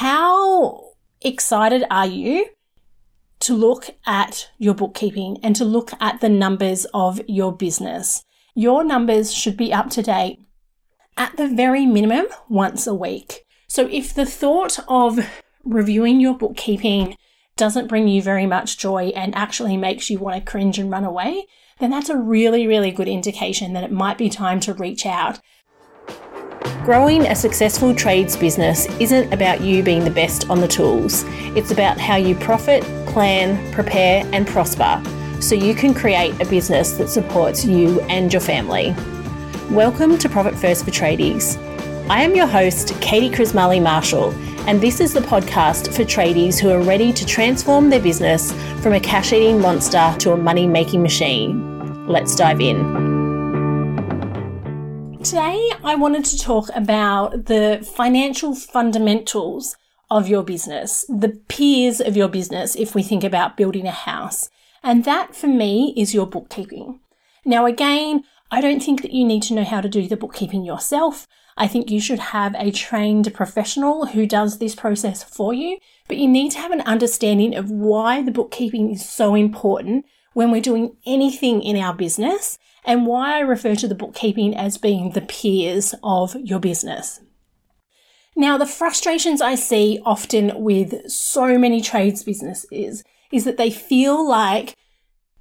how excited are you to look at your bookkeeping and to look at the numbers of your business? Your numbers should be up to date at the very minimum once a week. So if the thought of reviewing your bookkeeping doesn't bring you very much joy and actually makes you want to cringe and run away, then that's a really, really good indication that it might be time to reach out. Growing a successful trades business isn't about you being the best on the tools. It's about how you profit, plan, prepare, and prosper so you can create a business that supports you and your family. Welcome to Profit First for Tradies. I am your host, Katie Krismali Marshall, and this is the podcast for tradies who are ready to transform their business from a cash eating monster to a money making machine. Let's dive in. Today, I wanted to talk about the financial fundamentals of your business, the piers of your business, if we think about building a house. And that for me is your bookkeeping. Now, again, I don't think that you need to know how to do the bookkeeping yourself. I think you should have a trained professional who does this process for you, but you need to have an understanding of why the bookkeeping is so important when we're doing anything in our business and why I refer to the bookkeeping as being the piers of your business. Now, the frustrations I see often with so many trades businesses is that they feel like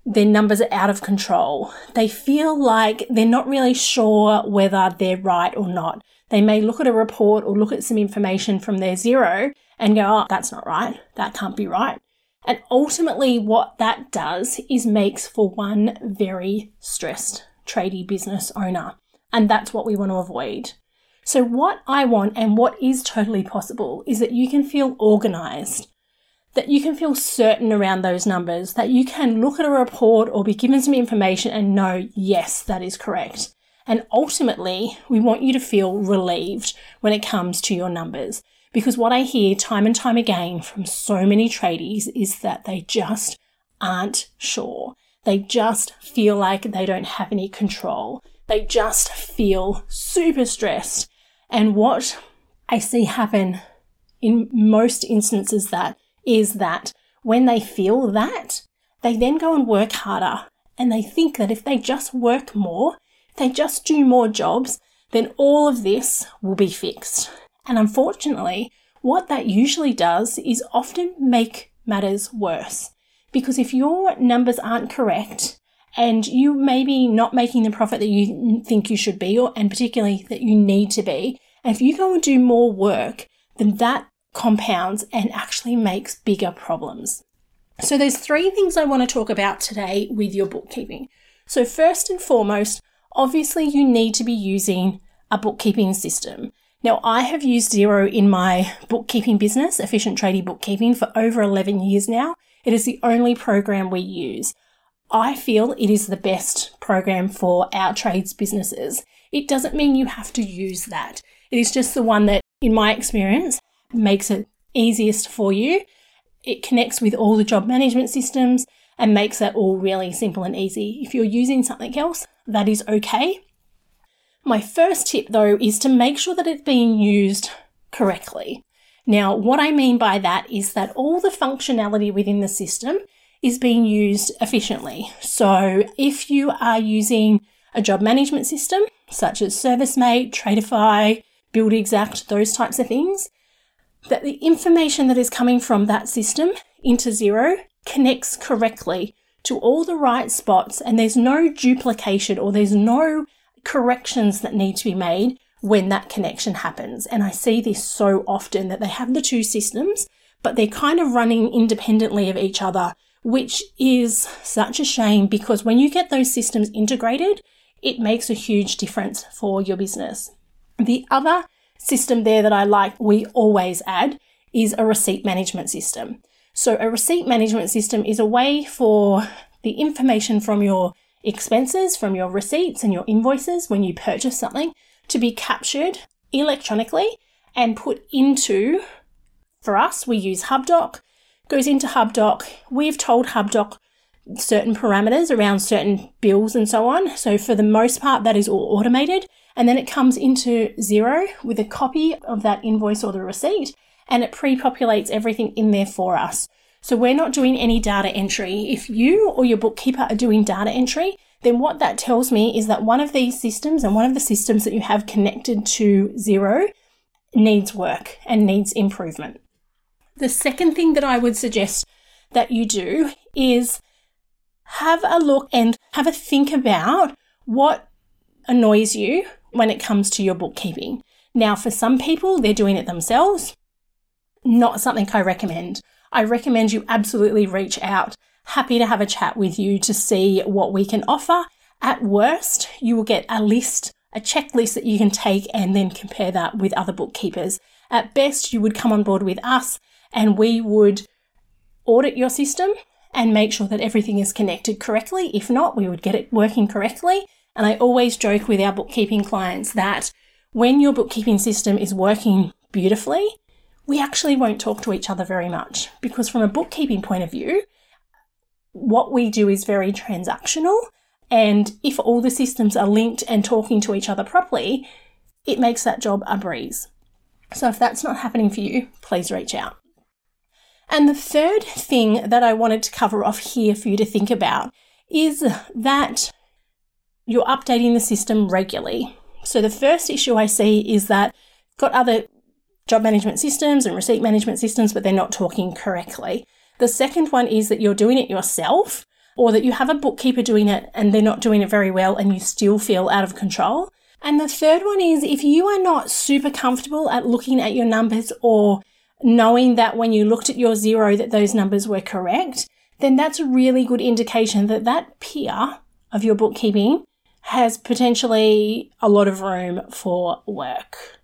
their numbers are out of control. They feel like they're not really sure whether they're right or not. They may look at a report or look at some information from their Xero and go, oh, that's not right. That can't be right. And ultimately, what that does is makes for one very stressed tradie business owner. And that's what we want to avoid. So, what I want and what is totally possible is that you can feel organized that you can feel certain around those numbers, that you can look at a report or be given some information and know, yes, that is correct. And ultimately, we want you to feel relieved when it comes to your numbers. Because what I hear time and time again from so many tradies is that they just aren't sure. They just feel like they don't have any control. They just feel super stressed. And what I see happen in most instances that is that when they feel that, they then go and work harder and they think that if they just work more, they just do more jobs, then all of this will be fixed. And unfortunately, what that usually does is often make matters worse. Because if your numbers aren't correct and you may be not making the profit that you think you should be, or, and particularly that you need to be, and if you go and do more work, then that compounds and actually makes bigger problems. So there's three things I want to talk about today with your bookkeeping. So first and foremost, obviously you need to be using a bookkeeping system. Now I have used Xero in my bookkeeping business, Efficient Tradie Bookkeeping, for over 11 years now. It is the only program we use. I feel it is the best program for our trades businesses. It doesn't mean you have to use that. It is just the one that, in my experience, makes it easiest for you. It connects with all the job management systems and makes it all really simple and easy. If you're using something else, that is okay. My first tip though is to make sure that it's being used correctly. Now, what I mean by that is that all the functionality within the system is being used efficiently. So if you are using a job management system such as ServiceM8, Tradify, Buildxact, those types of things, that the information that is coming from that system into Xero connects correctly to all the right spots and there's no duplication or there's no corrections that need to be made when that connection happens. And I see this so often that they have the two systems, but they're kind of running independently of each other, which is such a shame because when you get those systems integrated, it makes a huge difference for your business. The other system there that I like, we always add, is a receipt management system. So, a receipt management system is a way for the information from your expenses, from your receipts and your invoices when you purchase something to be captured electronically and put into, for us, we use HubDoc, goes into HubDoc. We've told HubDoc certain parameters around certain bills and so on. So, for the most part, that is all automated. And then it comes into Xero with a copy of that invoice or the receipt. and it pre populates everything in there for us. So we're not doing any data entry. If you or your bookkeeper are doing data entry, then what that tells me is that one of these systems and one of the systems that you have connected to Xero needs work and needs improvement. The second thing that I would suggest that you do is have a look and have a think about what annoys you when it comes to your bookkeeping. Now, for some people, they're doing it themselves. Not something I recommend. I recommend you absolutely reach out. Happy to have a chat with you to see what we can offer. At worst, you will get a list, a checklist that you can take and then compare that with other bookkeepers. At best, you would come on board with us and we would audit your system and make sure that everything is connected correctly. If not, we would get it working correctly. And I always joke with our bookkeeping clients that when your bookkeeping system is working beautifully, we actually won't talk to each other very much because, from a bookkeeping point of view, what we do is very transactional. And if all the systems are linked and talking to each other properly, it makes that job a breeze. So, if that's not happening for you, please reach out. And the third thing that I wanted to cover off here for you to think about is that you're updating the system regularly. So the first issue I see is that got other job management systems and receipt management systems, but they're not talking correctly. The second one is that you're doing it yourself or that you have a bookkeeper doing it and they're not doing it very well and you still feel out of control. And the third one is if you are not super comfortable at looking at your numbers or knowing that when you looked at your Xero that those numbers were correct, then that's a really good indication that that pier of your bookkeeping has potentially a lot of room for work.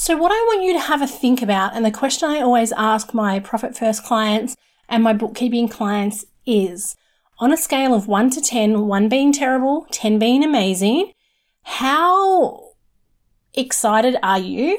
So, what I want you to have a think about, and the question I always ask my Profit First clients and my bookkeeping clients is on a scale of 1 to 10, 1 being terrible, 10 being amazing, how excited are you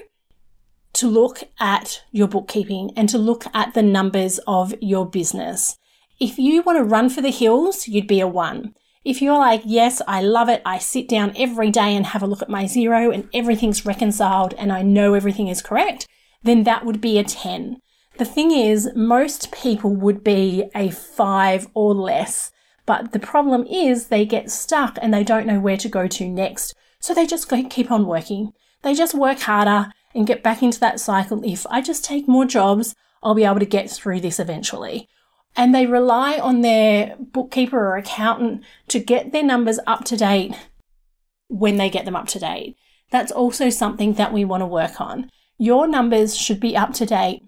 to look at your bookkeeping and to look at the numbers of your business. If you want to run for the hills, you'd be a one. If you're like, yes, I love it, I sit down every day and have a look at my Xero and everything's reconciled and I know everything is correct, then that would be a 10. The thing is, most people would be a five or less, but the problem is they get stuck and they don't know where to go to next. So they just keep on working. They just work harder and get back into that cycle. If I just take more jobs, I'll be able to get through this eventually. And they rely on their bookkeeper or accountant to get their numbers up to date when they get them up to date. That's also something that we want to work on. Your numbers should be up to date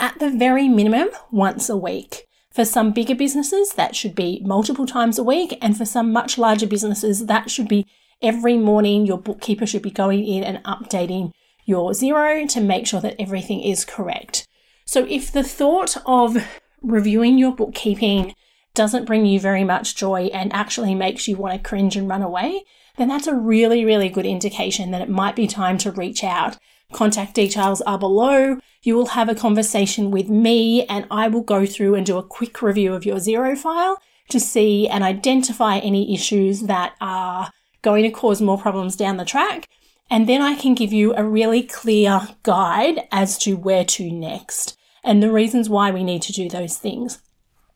at the very minimum once a week. For some bigger businesses, that should be multiple times a week. And for some much larger businesses, that should be every morning. Your bookkeeper should be going in and updating your Xero to make sure that everything is correct. So if the thought of reviewing your bookkeeping doesn't bring you very much joy and actually makes you want to cringe and run away, then that's a really, really good indication that it might be time to reach out. Contact details are below. You will have a conversation with me and I will go through and do a quick review of your Xero file to see and identify any issues that are going to cause more problems down the track and then I can give you a really clear guide as to where to next and the reasons why we need to do those things.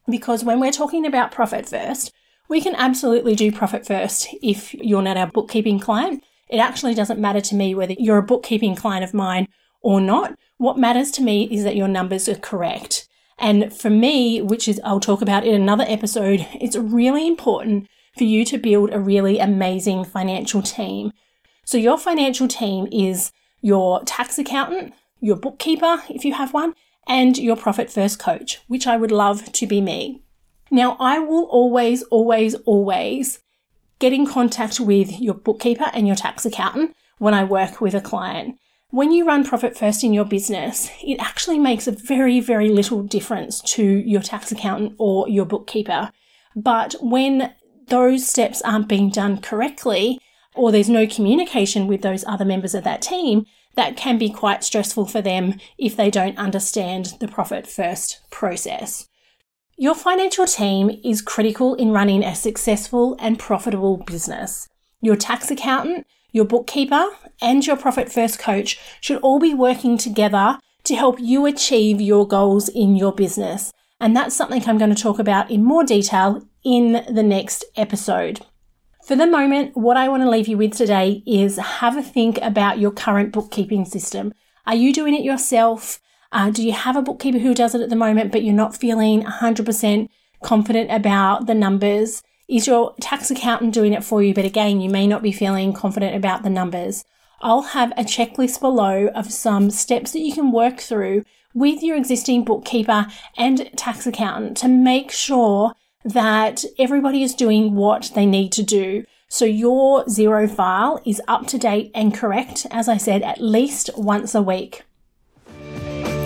Because when we're talking about profit first, we can absolutely do profit first if you're not our bookkeeping client. It actually doesn't matter to me whether you're a bookkeeping client of mine or not. What matters to me is that your numbers are correct. And for me, which is I'll talk about in another episode, it's really important for you to build a really amazing financial team so your financial team is your tax accountant, your bookkeeper, if you have one, and your profit first coach, which I would love to be me. Now, I will always, always, always get in contact with your bookkeeper and your tax accountant when I work with a client. When you run profit first in your business, it actually makes a very, very little difference to your tax accountant or your bookkeeper. But when those steps aren't being done correctly, or there's no communication with those other members of that team, that can be quite stressful for them if they don't understand the profit first process. Your financial team is critical in running a successful and profitable business. Your tax accountant, your bookkeeper, and your profit first coach should all be working together to help you achieve your goals in your business. And that's something I'm going to talk about in more detail in the next episode. For the moment, what I want to leave you with today is have a think about your current bookkeeping system. Are you doing it yourself? Uh, do you have a bookkeeper who does it at the moment, but you're not feeling 100% confident about the numbers? Is your tax accountant doing it for you? But again, you may not be feeling confident about the numbers. I'll have a checklist below of some steps that you can work through with your existing bookkeeper and tax accountant to make sure that everybody is doing what they need to do. So your Xero file is up to date and correct, as I said, at least once a week.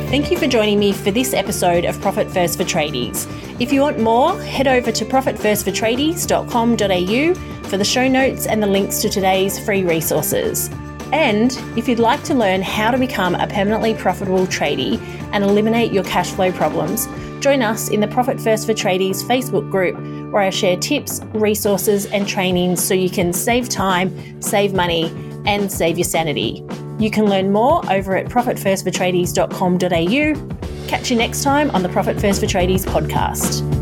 Thank you for joining me for this episode of Profit First for Tradies. If you want more, head over to profitfirstfortradies.com.au for the show notes and the links to today's free resources. And if you'd like to learn how to become a permanently profitable tradie and eliminate your cash flow problems, join us in the Profit First for Tradies Facebook group where I share tips, resources, and trainings so you can save time, save money, and save your sanity. You can learn more over at profitfirstfortradies.com.au. Catch you next time on the Profit First for Tradies podcast.